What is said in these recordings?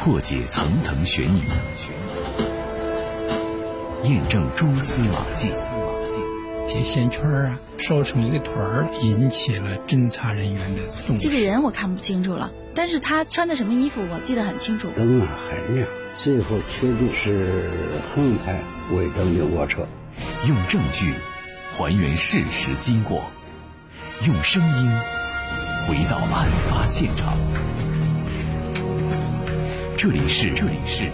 破解层层悬疑，验证蛛丝马迹。这线圈啊，烧成一个团儿，引起了侦查人员的重视。这个人我看不清楚了，但是他穿的什么衣服我记得很清楚。灯啊很亮，最后确定是横排尾灯的卧车。用证据还原事实经过，用声音回到案发现场。这里是这里是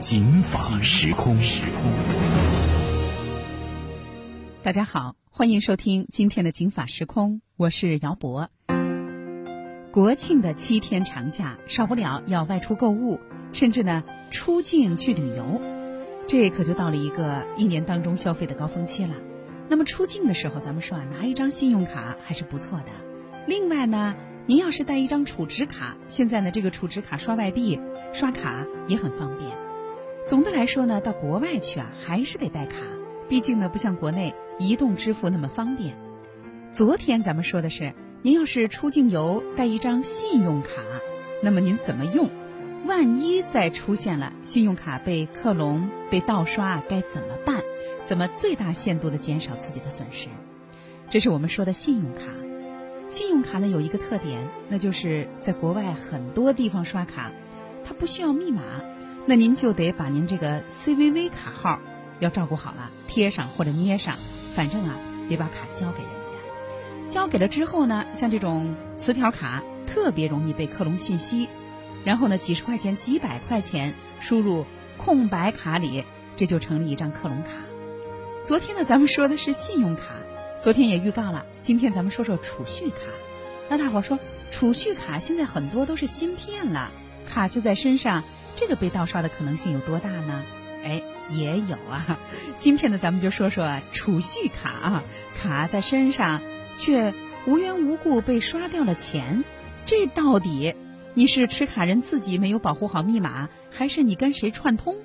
警法时空时空。大家好，欢迎收听今天的警法时空，我是姚博。国庆的七天长假，少不了要外出购物，甚至呢出境去旅游，这可就到了一个一年当中消费的高峰期了。那么出境的时候，咱们说啊，拿一张信用卡还是不错的。另外呢，您要是带一张储值卡，现在呢这个储值卡刷外币、刷卡也很方便。总的来说呢，到国外去啊，还是得带卡，毕竟呢不像国内。移动支付那么方便。昨天咱们说的是，您要是出境游带一张信用卡，那么您怎么用？万一再出现了信用卡被克隆、被盗刷，该怎么办？怎么最大限度的减少自己的损失？这是我们说的信用卡。信用卡呢有一个特点，那就是在国外很多地方刷卡，它不需要密码，那您就得把您这个 CVV 卡号要照顾好了，贴上或者捏上。反正啊，别把卡交给人家。交给了之后呢，像这种磁条卡特别容易被克隆信息，然后呢，几十块钱、几百块钱输入空白卡里，这就成了一张克隆卡。昨天呢，咱们说的是信用卡，昨天也预告了，今天咱们说说储蓄卡。那大伙说，储蓄卡现在很多都是芯片了，卡就在身上，这个被盗刷的可能性有多大呢？哎。也有啊，今天呢，咱们就说说储蓄卡啊，卡在身上却无缘无故被刷掉了钱，这到底你是持卡人自己没有保护好密码，还是你跟谁串通，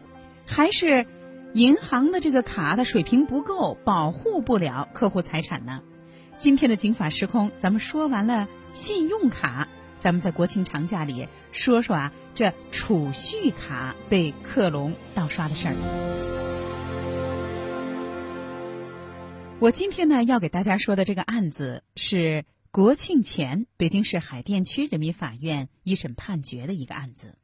还是银行的这个卡的水平不够，保护不了客户财产呢？今天的警法时空，咱们说完了信用卡，咱们在国庆长假里说说啊。这储蓄卡被克隆盗刷的事儿，我今天呢要给大家说的这个案子是国庆前北京市海淀区人民法院一审判决的一个案子，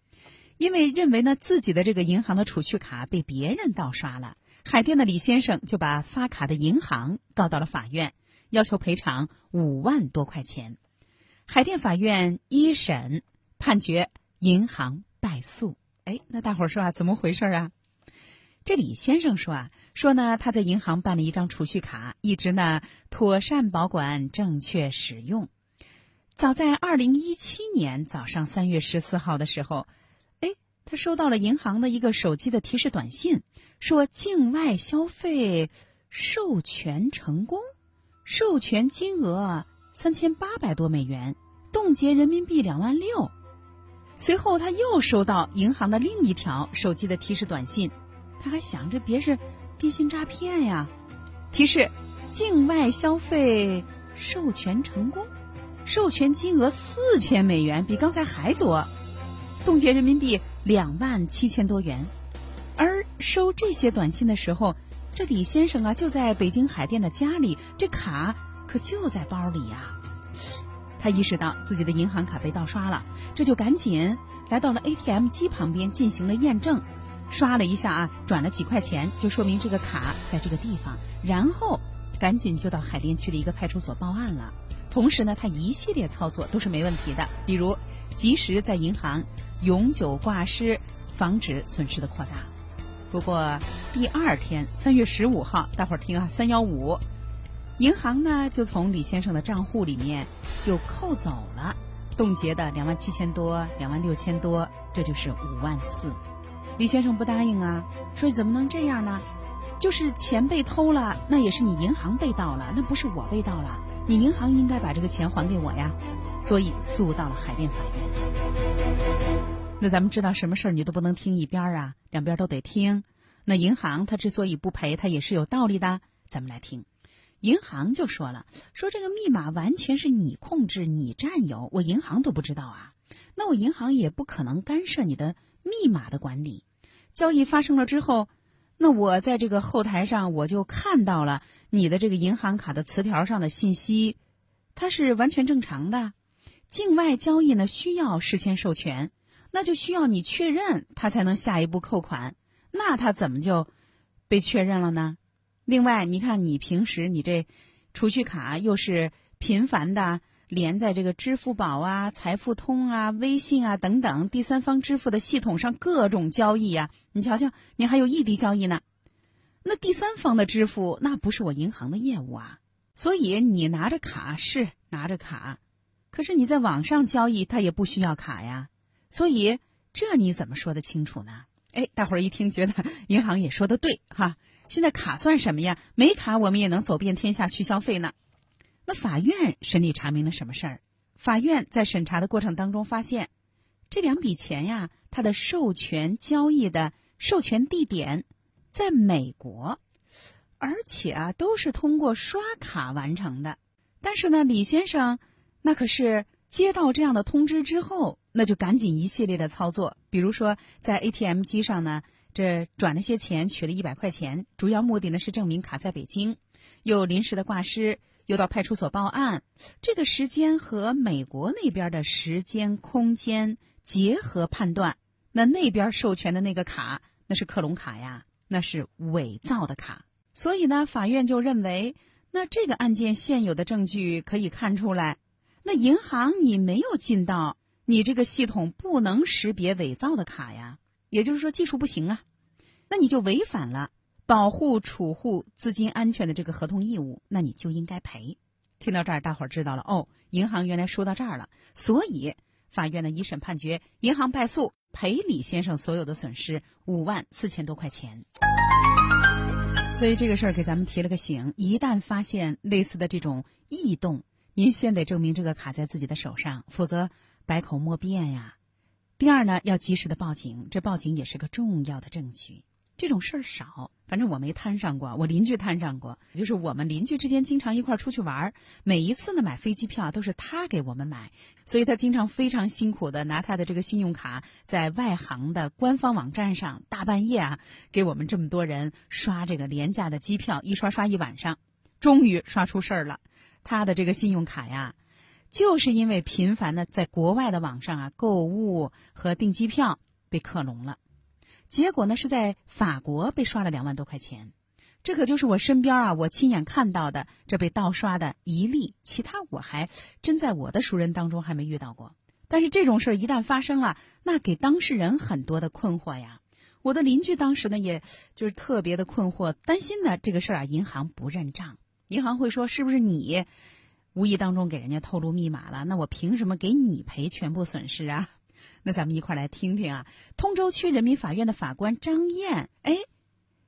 因为认为呢自己的这个银行的储蓄卡被别人盗刷了，海淀的李先生就把发卡的银行告到了法院，要求赔偿五万多块钱。海淀法院一审判决。银行败诉，哎，那大伙儿说啊，怎么回事啊？这李先生说啊，说呢，他在银行办了一张储蓄卡，一直呢妥善保管，正确使用。早在二零一七年早上三月十四号的时候，哎，他收到了银行的一个手机的提示短信，说境外消费授权成功，授权金额三千八百多美元，冻结人民币两万六。随后，他又收到银行的另一条手机的提示短信，他还想着别是电信诈骗呀。提示：境外消费授权成功，授权金额四千美元，比刚才还多，冻结人民币两万七千多元。而收这些短信的时候，这李先生啊就在北京海淀的家里，这卡可就在包里呀。他意识到自己的银行卡被盗刷了，这就赶紧来到了 ATM 机旁边进行了验证，刷了一下啊，转了几块钱，就说明这个卡在这个地方，然后赶紧就到海淀区的一个派出所报案了。同时呢，他一系列操作都是没问题的，比如及时在银行永久挂失，防止损失的扩大。不过第二天三月十五号，大伙儿听啊，三幺五。银行呢，就从李先生的账户里面就扣走了，冻结的两万七千多、两万六千多，这就是五万四。李先生不答应啊，说怎么能这样呢？就是钱被偷了，那也是你银行被盗了，那不是我被盗了，你银行应该把这个钱还给我呀。所以诉到了海淀法院。那咱们知道什么事儿你都不能听一边啊，两边都得听。那银行他之所以不赔，他也是有道理的。咱们来听。银行就说了，说这个密码完全是你控制、你占有，我银行都不知道啊。那我银行也不可能干涉你的密码的管理。交易发生了之后，那我在这个后台上我就看到了你的这个银行卡的词条上的信息，它是完全正常的。境外交易呢需要事先授权，那就需要你确认，他才能下一步扣款。那他怎么就被确认了呢？另外，你看你平时你这储蓄卡又是频繁的连在这个支付宝啊、财付通啊、微信啊等等第三方支付的系统上各种交易呀，你瞧瞧，你还有异地交易呢。那第三方的支付那不是我银行的业务啊，所以你拿着卡是拿着卡，可是你在网上交易，它也不需要卡呀。所以这你怎么说得清楚呢？哎，大伙儿一听觉得银行也说的对哈。现在卡算什么呀？没卡我们也能走遍天下去消费呢。那法院审理查明了什么事儿？法院在审查的过程当中发现，这两笔钱呀，它的授权交易的授权地点在美国，而且啊都是通过刷卡完成的。但是呢，李先生那可是接到这样的通知之后。那就赶紧一系列的操作，比如说在 ATM 机上呢，这转了些钱，取了一百块钱，主要目的呢是证明卡在北京，又临时的挂失，又到派出所报案，这个时间和美国那边的时间空间结合判断，那那边授权的那个卡那是克隆卡呀，那是伪造的卡，所以呢，法院就认为，那这个案件现有的证据可以看出来，那银行你没有尽到。你这个系统不能识别伪造的卡呀，也就是说技术不行啊，那你就违反了保护储户资金安全的这个合同义务，那你就应该赔。听到这儿，大伙儿知道了哦，银行原来说到这儿了，所以法院呢一审判决银行败诉，赔李先生所有的损失五万四千多块钱。所以这个事儿给咱们提了个醒，一旦发现类似的这种异动，您先得证明这个卡在自己的手上，否则。百口莫辩呀。第二呢，要及时的报警，这报警也是个重要的证据。这种事儿少，反正我没摊上过，我邻居摊上过。就是我们邻居之间经常一块儿出去玩儿，每一次呢买飞机票都是他给我们买，所以他经常非常辛苦的拿他的这个信用卡在外行的官方网站上大半夜啊给我们这么多人刷这个廉价的机票，一刷刷一晚上，终于刷出事儿了。他的这个信用卡呀。就是因为频繁的在国外的网上啊购物和订机票被克隆了，结果呢是在法国被刷了两万多块钱，这可就是我身边啊我亲眼看到的这被盗刷的一例，其他我还真在我的熟人当中还没遇到过。但是这种事儿一旦发生了，那给当事人很多的困惑呀。我的邻居当时呢也就是特别的困惑，担心呢这个事儿啊银行不认账，银行会说是不是你？无意当中给人家透露密码了，那我凭什么给你赔全部损失啊？那咱们一块来听听啊。通州区人民法院的法官张燕，哎，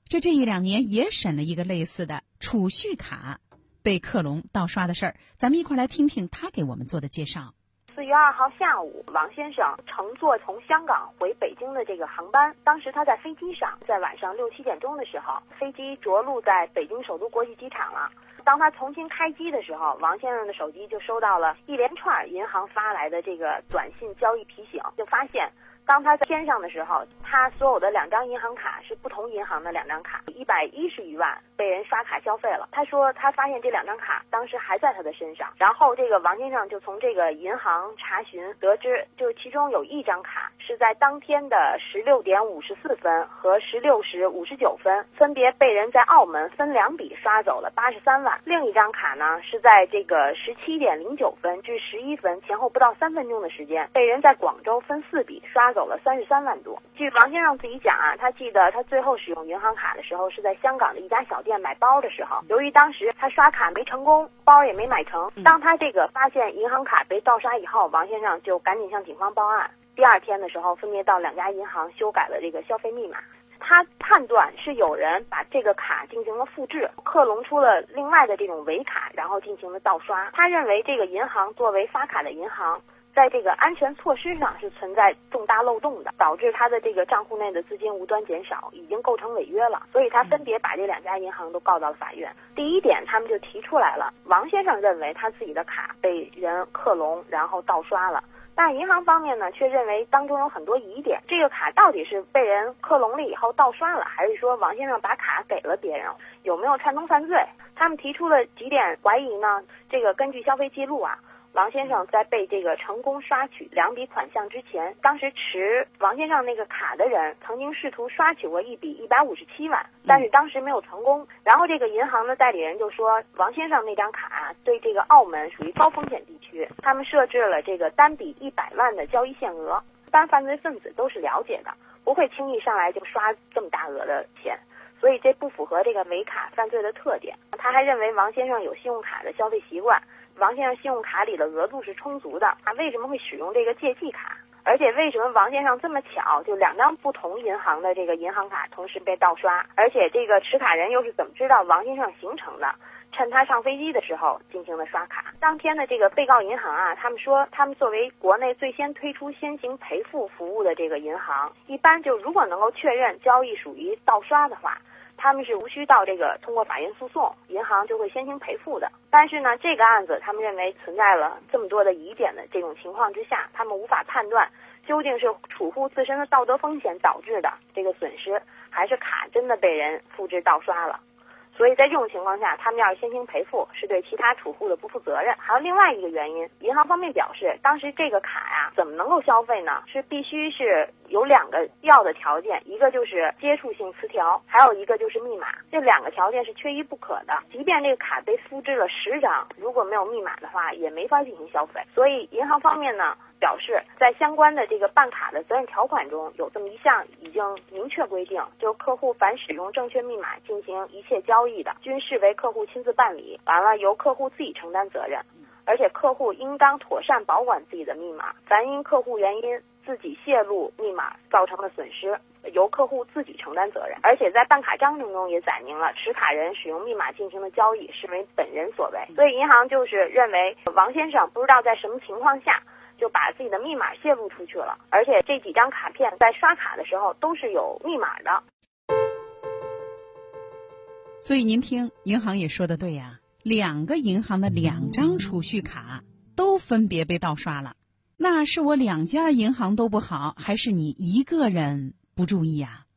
这这一两年也审了一个类似的储蓄卡被克隆盗刷的事儿，咱们一块来听听他给我们做的介绍。四月二号下午，王先生乘坐从香港回北京的这个航班，当时他在飞机上，在晚上六七点钟的时候，飞机着陆在北京首都国际机场了。当他重新开机的时候，王先生的手机就收到了一连串银行发来的这个短信交易提醒，就发现。当他在天上的时候，他所有的两张银行卡是不同银行的两张卡，一百一十余万被人刷卡消费了。他说他发现这两张卡当时还在他的身上，然后这个王先生就从这个银行查询得知，就是其中有一张卡是在当天的十六点五十四分和十六时五十九分分别被人在澳门分两笔刷走了八十三万，另一张卡呢是在这个十七点零九分至十一分前后不到三分钟的时间被人在广州分四笔刷。走了三十三万多。据王先生自己讲啊，他记得他最后使用银行卡的时候是在香港的一家小店买包的时候，由于当时他刷卡没成功，包也没买成。当他这个发现银行卡被盗刷以后，王先生就赶紧向警方报案。第二天的时候，分别到两家银行修改了这个消费密码。他判断是有人把这个卡进行了复制，克隆出了另外的这种伪卡，然后进行了盗刷。他认为这个银行作为发卡的银行。在这个安全措施上是存在重大漏洞的，导致他的这个账户内的资金无端减少，已经构成违约了。所以他分别把这两家银行都告到了法院。第一点，他们就提出来了，王先生认为他自己的卡被人克隆，然后盗刷了。但银行方面呢，却认为当中有很多疑点。这个卡到底是被人克隆了以后盗刷了，还是说王先生把卡给了别人？有没有串通犯罪？他们提出了几点怀疑呢？这个根据消费记录啊。王先生在被这个成功刷取两笔款项之前，当时持王先生那个卡的人曾经试图刷取过一笔一百五十七万，但是当时没有成功。然后这个银行的代理人就说，王先生那张卡对这个澳门属于高风险地他们设置了这个单笔一百万的交易限额，一般犯罪分子都是了解的，不会轻易上来就刷这么大额的钱，所以这不符合这个伪卡犯罪的特点。他还认为王先生有信用卡的消费习惯。王先生信用卡里的额度是充足的，他为什么会使用这个借记卡？而且为什么王先生这么巧，就两张不同银行的这个银行卡同时被盗刷？而且这个持卡人又是怎么知道王先生行程的？趁他上飞机的时候进行的刷卡。当天的这个被告银行啊，他们说他们作为国内最先推出先行赔付服务的这个银行，一般就如果能够确认交易属于盗刷的话。他们是无需到这个通过法院诉讼，银行就会先行赔付的。但是呢，这个案子他们认为存在了这么多的疑点的这种情况之下，他们无法判断究竟是储户自身的道德风险导致的这个损失，还是卡真的被人复制盗刷了。所以在这种情况下，他们要是先行赔付，是对其他储户的不负责任。还有另外一个原因，银行方面表示，当时这个卡呀，怎么能够消费呢？是必须是有两个必要的条件，一个就是接触性磁条，还有一个就是密码。这两个条件是缺一不可的。即便这个卡被复制了十张，如果没有密码的话，也没法进行消费。所以银行方面呢？表示，在相关的这个办卡的责任条款中有这么一项已经明确规定，就是客户凡使用正确密码进行一切交易的，均视为客户亲自办理，完了由客户自己承担责任，而且客户应当妥善保管自己的密码，凡因客户原因自己泄露密码造成的损失，由客户自己承担责任。而且在办卡章程中也载明了，持卡人使用密码进行的交易是为本人所为。所以银行就是认为王先生不知道在什么情况下。就把自己的密码泄露出去了，而且这几张卡片在刷卡的时候都是有密码的。所以您听，银行也说的对呀，两个银行的两张储蓄卡都分别被盗刷了，那是我两家银行都不好，还是你一个人不注意啊？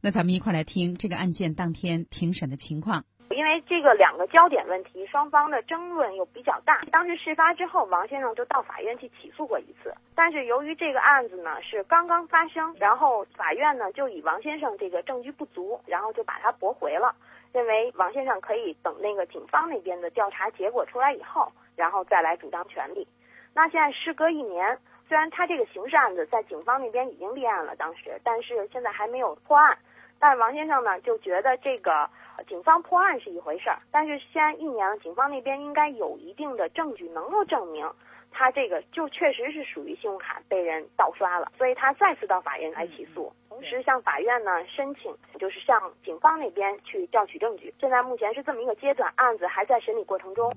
那咱们一块来听这个案件当天庭审的情况。因为这个两个焦点问题，双方的争论又比较大。当时事发之后，王先生就到法院去起诉过一次，但是由于这个案子呢是刚刚发生，然后法院呢就以王先生这个证据不足，然后就把他驳回了，认为王先生可以等那个警方那边的调查结果出来以后，然后再来主张权利。那现在时隔一年，虽然他这个刑事案子在警方那边已经立案了，当时，但是现在还没有破案。但是王先生呢就觉得这个警方破案是一回事儿，但是现在一年了，警方那边应该有一定的证据能够证明他这个就确实是属于信用卡被人盗刷了，所以他再次到法院来起诉，同时向法院呢申请就是向警方那边去调取证据。现在目前是这么一个阶段，案子还在审理过程中。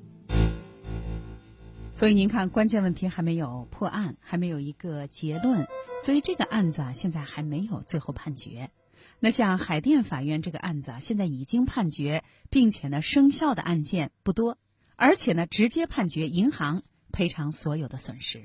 所以您看，关键问题还没有破案，还没有一个结论，所以这个案子啊现在还没有最后判决。那像海淀法院这个案子啊，现在已经判决并且呢生效的案件不多，而且呢直接判决银行赔偿所有的损失。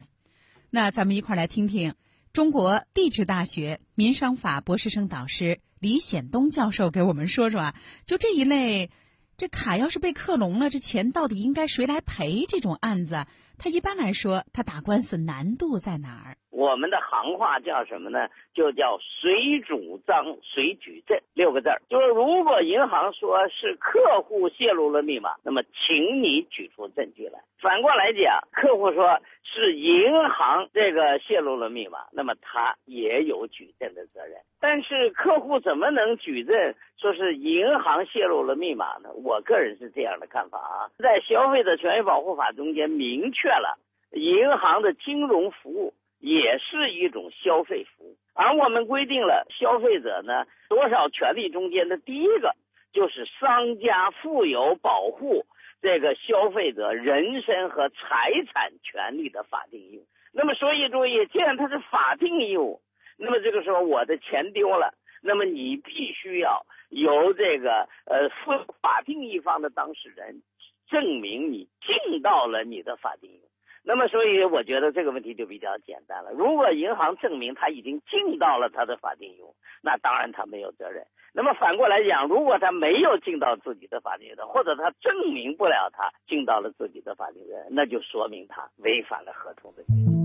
那咱们一块儿来听听中国地质大学民商法博士生导师李显东教授给我们说说啊，就这一类，这卡要是被克隆了，这钱到底应该谁来赔？这种案子，他一般来说，他打官司难度在哪儿？我们的行话叫什么呢？就叫谁主张谁举证六个字儿。就是如果银行说是客户泄露了密码，那么请你举出证据来。反过来讲，客户说是银行这个泄露了密码，那么他也有举证的责任。但是客户怎么能举证说是银行泄露了密码呢？我个人是这样的看法啊，在消费者权益保护法中间明确了银行的金融服务。也是一种消费服务，而我们规定了消费者呢多少权利中间的第一个就是商家负有保护这个消费者人身和财产权利的法定义务。那么，所以注意，既然它是法定义务，那么这个时候我的钱丢了，那么你必须要由这个呃负法定一方的当事人证明你尽到了你的法定义务。那么，所以我觉得这个问题就比较简单了。如果银行证明他已经尽到了他的法定义务，那当然他没有责任。那么反过来讲，如果他没有尽到自己的法定义务，或者他证明不了他尽到了自己的法定责任，那就说明他违反了合同的约定。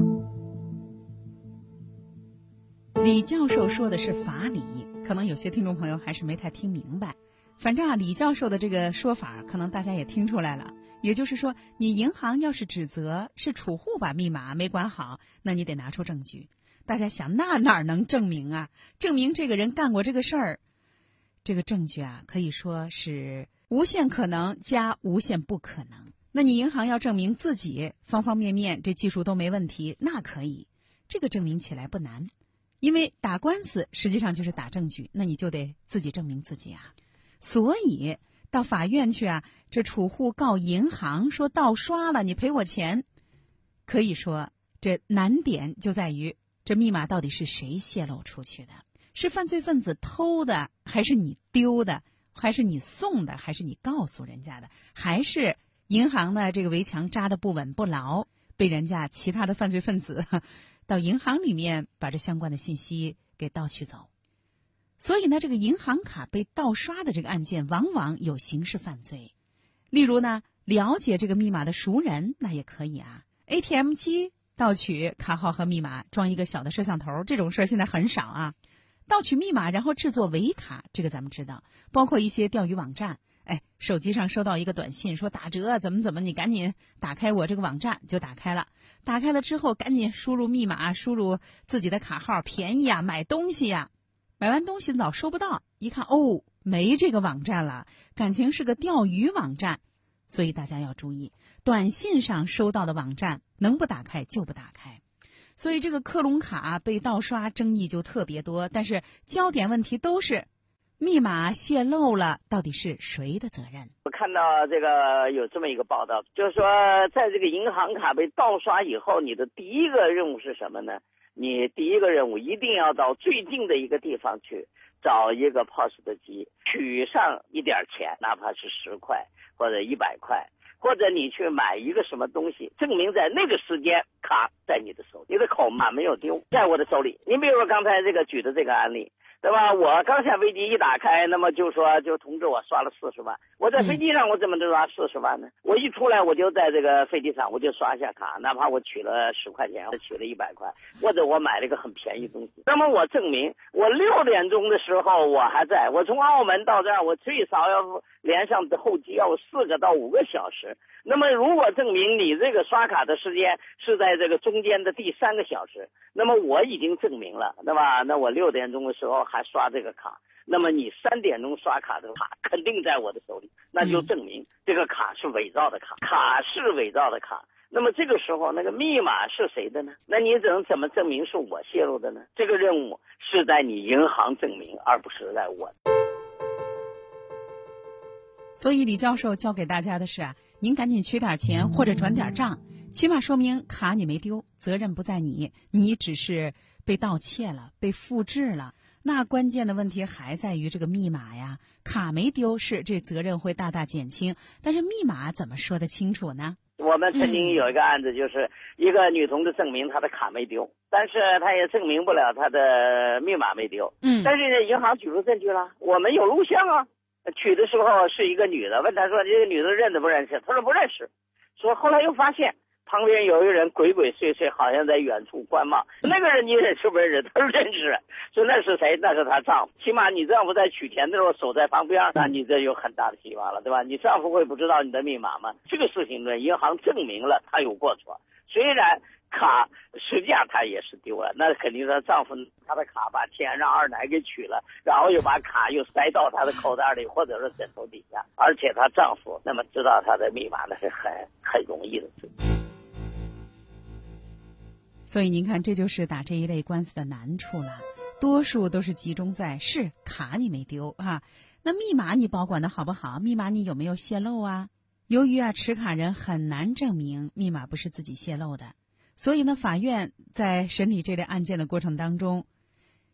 李教授说的是法理，可能有些听众朋友还是没太听明白。反正啊，李教授的这个说法，可能大家也听出来了。也就是说，你银行要是指责是储户把密码没管好，那你得拿出证据。大家想，那哪能证明啊？证明这个人干过这个事儿，这个证据啊，可以说是无限可能加无限不可能。那你银行要证明自己方方面面这技术都没问题，那可以，这个证明起来不难。因为打官司实际上就是打证据，那你就得自己证明自己啊。所以。到法院去啊！这储户告银行说盗刷了，你赔我钱。可以说，这难点就在于这密码到底是谁泄露出去的？是犯罪分子偷的，还是你丢的？还是你送的？还是你告诉人家的？还是银行的这个围墙扎的不稳不牢，被人家其他的犯罪分子 到银行里面把这相关的信息给盗取走？所以呢，这个银行卡被盗刷的这个案件，往往有刑事犯罪。例如呢，了解这个密码的熟人，那也可以啊。ATM 机盗取卡号和密码，装一个小的摄像头，这种事儿现在很少啊。盗取密码然后制作伪卡，这个咱们知道。包括一些钓鱼网站，哎，手机上收到一个短信说打折怎么怎么，你赶紧打开我这个网站就打开了。打开了之后，赶紧输入密码，输入自己的卡号，便宜啊，买东西呀。买完东西老收不到，一看哦，没这个网站了，感情是个钓鱼网站，所以大家要注意，短信上收到的网站能不打开就不打开。所以这个克隆卡被盗刷争议就特别多，但是焦点问题都是密码泄露了，到底是谁的责任？我看到这个有这么一个报道，就是说，在这个银行卡被盗刷以后，你的第一个任务是什么呢？你第一个任务一定要到最近的一个地方去找一个 POS 的机，取上一点钱，哪怕是十块或者一百块，或者你去买一个什么东西，证明在那个时间卡在你的手里，你的口码没有丢，在我的手里。你比如说刚才这个举的这个案例。对吧？我刚下飞机一打开，那么就说就通知我刷了四十万。我在飞机上我怎么能刷四十万呢？我一出来我就在这个飞机上我就刷一下卡，哪怕我取了十块钱，我取了一百块，或者我买了一个很便宜东西。那么我证明我六点钟的时候我还在，我从澳门到这儿我最少要连上候机要四个到五个小时。那么如果证明你这个刷卡的时间是在这个中间的第三个小时，那么我已经证明了，对吧？那我六点钟的时候。还刷这个卡，那么你三点钟刷卡的卡肯定在我的手里，那就证明这个卡是伪造的卡，卡是伪造的卡。那么这个时候，那个密码是谁的呢？那你怎怎么证明是我泄露的呢？这个任务是在你银行证明，而不是在我。所以李教授教给大家的是啊，您赶紧取点钱或者转点账，起码说明卡你没丢，责任不在你，你只是被盗窃了，被复制了。那关键的问题还在于这个密码呀，卡没丢是这责任会大大减轻，但是密码怎么说得清楚呢？我们曾经有一个案子，就是一个女同志证明她的卡没丢，但是她也证明不了她的密码没丢。嗯，但是银行举出证据了，我们有录像啊，取的时候是一个女的，问她说这个女的认得不认识？她说不认识，说后来又发现。旁边有一个人鬼鬼祟祟，好像在远处观望。那个人你认识不认识？他说认识。说那是谁？那是她丈夫。起码你丈夫在取钱的时候守在旁边，那你这有很大的希望了，对吧？你丈夫会不知道你的密码吗？这个事情呢，银行证明了他有过错。虽然卡实际上他也是丢了，那肯定是丈夫他的卡把钱让二奶给取了，然后又把卡又塞到他的口袋里或者是枕头底下。而且她丈夫那么知道她的密码，那是很很容易的事情。所以您看，这就是打这一类官司的难处了。多数都是集中在是卡你没丢啊，那密码你保管的好不好？密码你有没有泄露啊？由于啊，持卡人很难证明密码不是自己泄露的，所以呢，法院在审理这类案件的过程当中，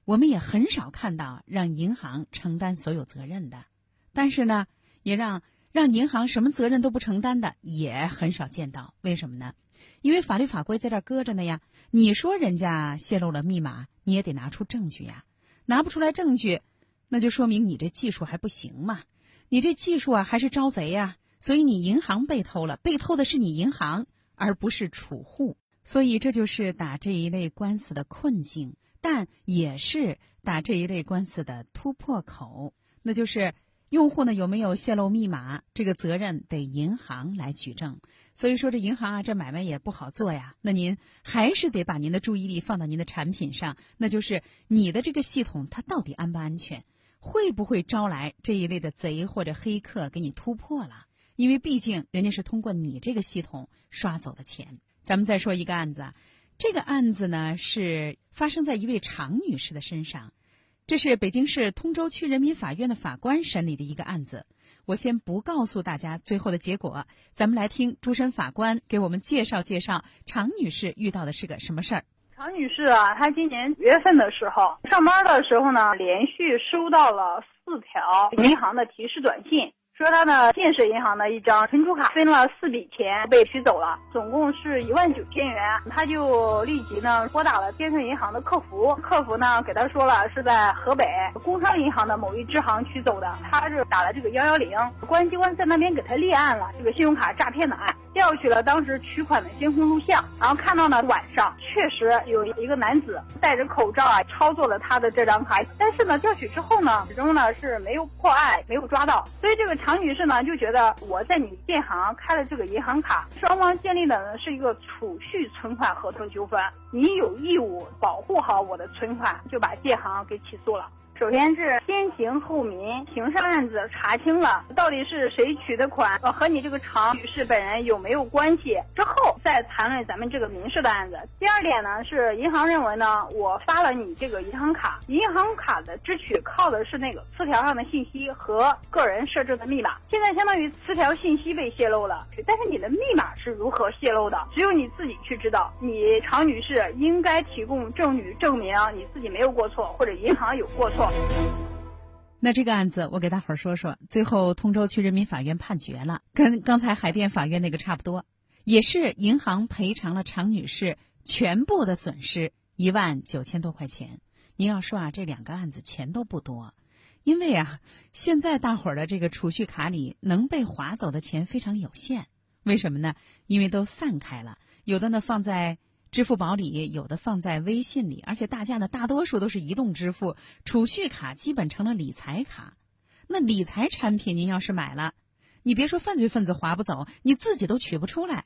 我们也很少看到让银行承担所有责任的。但是呢，也让让银行什么责任都不承担的也很少见到。为什么呢？因为法律法规在这搁着呢呀。你说人家泄露了密码，你也得拿出证据呀。拿不出来证据，那就说明你这技术还不行嘛。你这技术啊，还是招贼呀。所以你银行被偷了，被偷的是你银行，而不是储户。所以这就是打这一类官司的困境，但也是打这一类官司的突破口。那就是用户呢有没有泄露密码，这个责任得银行来举证。所以说这银行啊，这买卖也不好做呀。那您还是得把您的注意力放到您的产品上，那就是你的这个系统它到底安不安全，会不会招来这一类的贼或者黑客给你突破了？因为毕竟人家是通过你这个系统刷走的钱。咱们再说一个案子，这个案子呢是发生在一位常女士的身上，这是北京市通州区人民法院的法官审理的一个案子。我先不告诉大家最后的结果，咱们来听主审法官给我们介绍介绍常女士遇到的是个什么事儿。常女士啊，她今年五月份的时候上班的时候呢，连续收到了四条银行的提示短信。说他呢，建设银行的一张存储卡分了四笔钱被取走了，总共是一万九千元。他就立即呢拨打了建设银行的客服，客服呢给他说了是在河北工商银行的某一支行取走的。他是打了这个幺幺零，公安机关在那边给他立案了，这个信用卡诈骗的案。调取了当时取款的监控录像，然后看到呢晚上确实有一个男子戴着口罩啊操作了他的这张卡，但是呢调取之后呢始终呢是没有破案，没有抓到。所以这个查唐女士呢就觉得我在你建行开了这个银行卡，双方建立的呢是一个储蓄存款合同纠纷，你有义务保护好我的存款，就把建行给起诉了。首先是先刑后民，刑事案子查清了到底是谁取的款，和你这个常女士本人有没有关系？之后再谈论咱们这个民事的案子。第二点呢是银行认为呢，我发了你这个银行卡，银行卡的支取靠的是那个磁条上的信息和个人设置的密码。现在相当于磁条信息被泄露了，但是你的密码是如何泄露的？只有你自己去知道。你常女士应该提供证据证明你自己没有过错，或者银行有过错。那这个案子，我给大伙儿说说。最后，通州区人民法院判决了，跟刚才海淀法院那个差不多，也是银行赔偿了常女士全部的损失一万九千多块钱。您要说啊，这两个案子钱都不多，因为啊，现在大伙儿的这个储蓄卡里能被划走的钱非常有限。为什么呢？因为都散开了，有的呢放在。支付宝里有的放在微信里，而且大家呢大多数都是移动支付，储蓄卡基本成了理财卡。那理财产品您要是买了，你别说犯罪分子划不走，你自己都取不出来。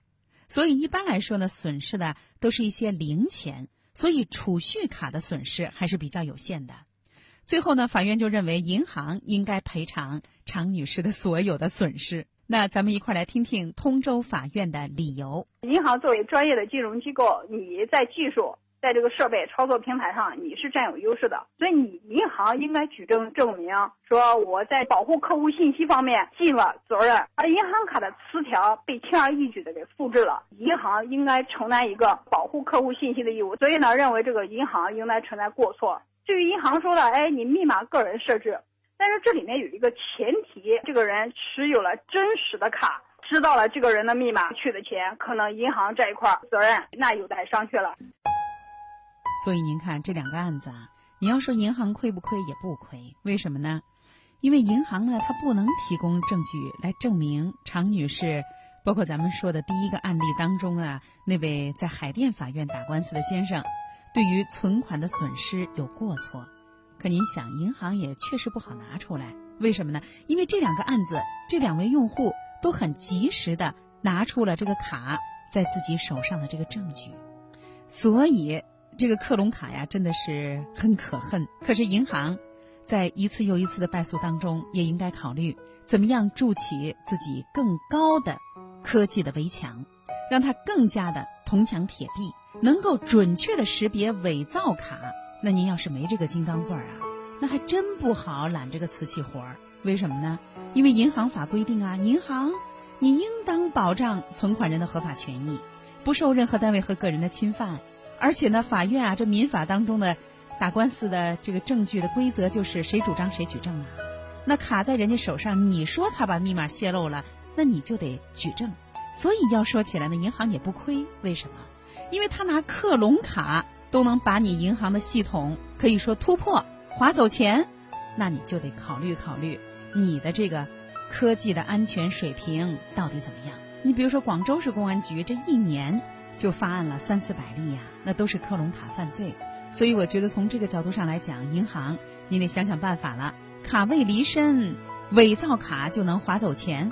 所以一般来说呢，损失的都是一些零钱，所以储蓄卡的损失还是比较有限的。最后呢，法院就认为银行应该赔偿常女士的所有的损失。那咱们一块儿来听听通州法院的理由。银行作为专业的金融机构，你在技术、在这个设备操作平台上，你是占有优势的，所以你银行应该举证证明，说我在保护客户信息方面尽了责任。而银行卡的磁条被轻而易举的给复制了，银行应该承担一个保护客户信息的义务。所以呢，认为这个银行应该承担过错。至于银行说的，哎，你密码个人设置。但是这里面有一个前提，这个人持有了真实的卡，知道了这个人的密码取的钱，可能银行这一块责任那有待商榷了。所以您看这两个案子啊，你要说银行亏不亏也不亏，为什么呢？因为银行呢，它不能提供证据来证明常女士，包括咱们说的第一个案例当中啊，那位在海淀法院打官司的先生，对于存款的损失有过错。可您想，银行也确实不好拿出来，为什么呢？因为这两个案子，这两位用户都很及时的拿出了这个卡在自己手上的这个证据，所以这个克隆卡呀，真的是很可恨。可是银行在一次又一次的败诉当中，也应该考虑怎么样筑起自己更高的科技的围墙，让它更加的铜墙铁壁，能够准确的识别伪造卡。那您要是没这个金刚钻啊，那还真不好揽这个瓷器活儿。为什么呢？因为银行法规定啊，银行你应当保障存款人的合法权益，不受任何单位和个人的侵犯。而且呢，法院啊，这民法当中的打官司的这个证据的规则就是谁主张谁举证啊。那卡在人家手上，你说他把密码泄露了，那你就得举证。所以要说起来呢，银行也不亏。为什么？因为他拿克隆卡都能把你银行的系统可以说突破，划走钱，那你就得考虑考虑你的这个科技的安全水平到底怎么样。你比如说广州市公安局这一年就发案了三四百例呀，那都是克隆卡犯罪。所以我觉得从这个角度上来讲，银行你得想想办法了。卡未离身，伪造卡就能划走钱，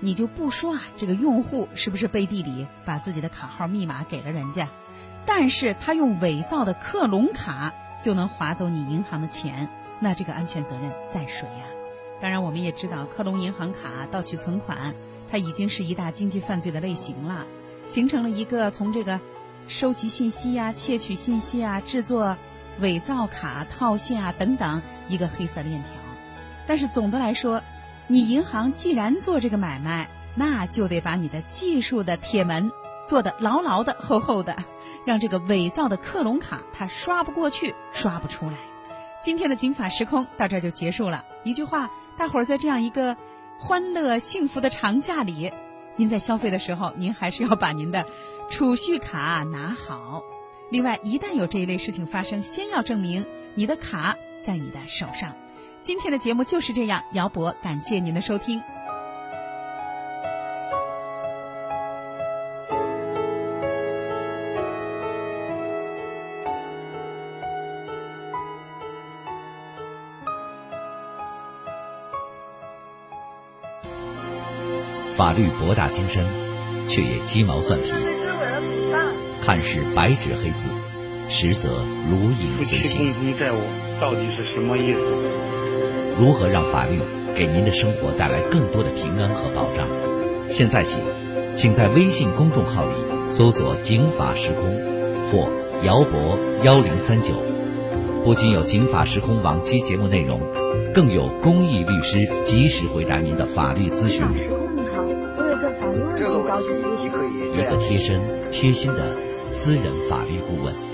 你就不说啊，这个用户是不是背地里把自己的卡号密码给了人家？但是他用伪造的克隆卡就能划走你银行的钱，那这个安全责任在谁呀？当然，我们也知道克隆银行卡盗取存款，它已经是一大经济犯罪的类型了，形成了一个从这个。收集信息啊，窃取信息啊，制作伪造卡套现啊等等一个黑色链条。但是总的来说，你银行既然做这个买卖，那就得把你的技术的铁门做得牢牢的、厚厚的，让这个伪造的克隆卡它刷不过去、刷不出来。今天的警法时空到这就结束了。一句话，大伙儿在这样一个欢乐幸福的长假里，您在消费的时候，您还是要把您的。储蓄卡拿好。另外，一旦有这一类事情发生，先要证明你的卡在你的手上。今天的节目就是这样，姚博，感谢您的收听。法律博大精深，却也鸡毛蒜皮。看似白纸黑字，实则如影随形。债务到底是什么意思？如何让法律给您的生活带来更多的平安和保障？现在起，请在微信公众号里搜索“警法时空”或“姚博幺零三九”，不仅有“警法时空”往期节目内容，更有公益律师及时回答您的法律咨询。一个贴身、贴心的。私人法律顾问。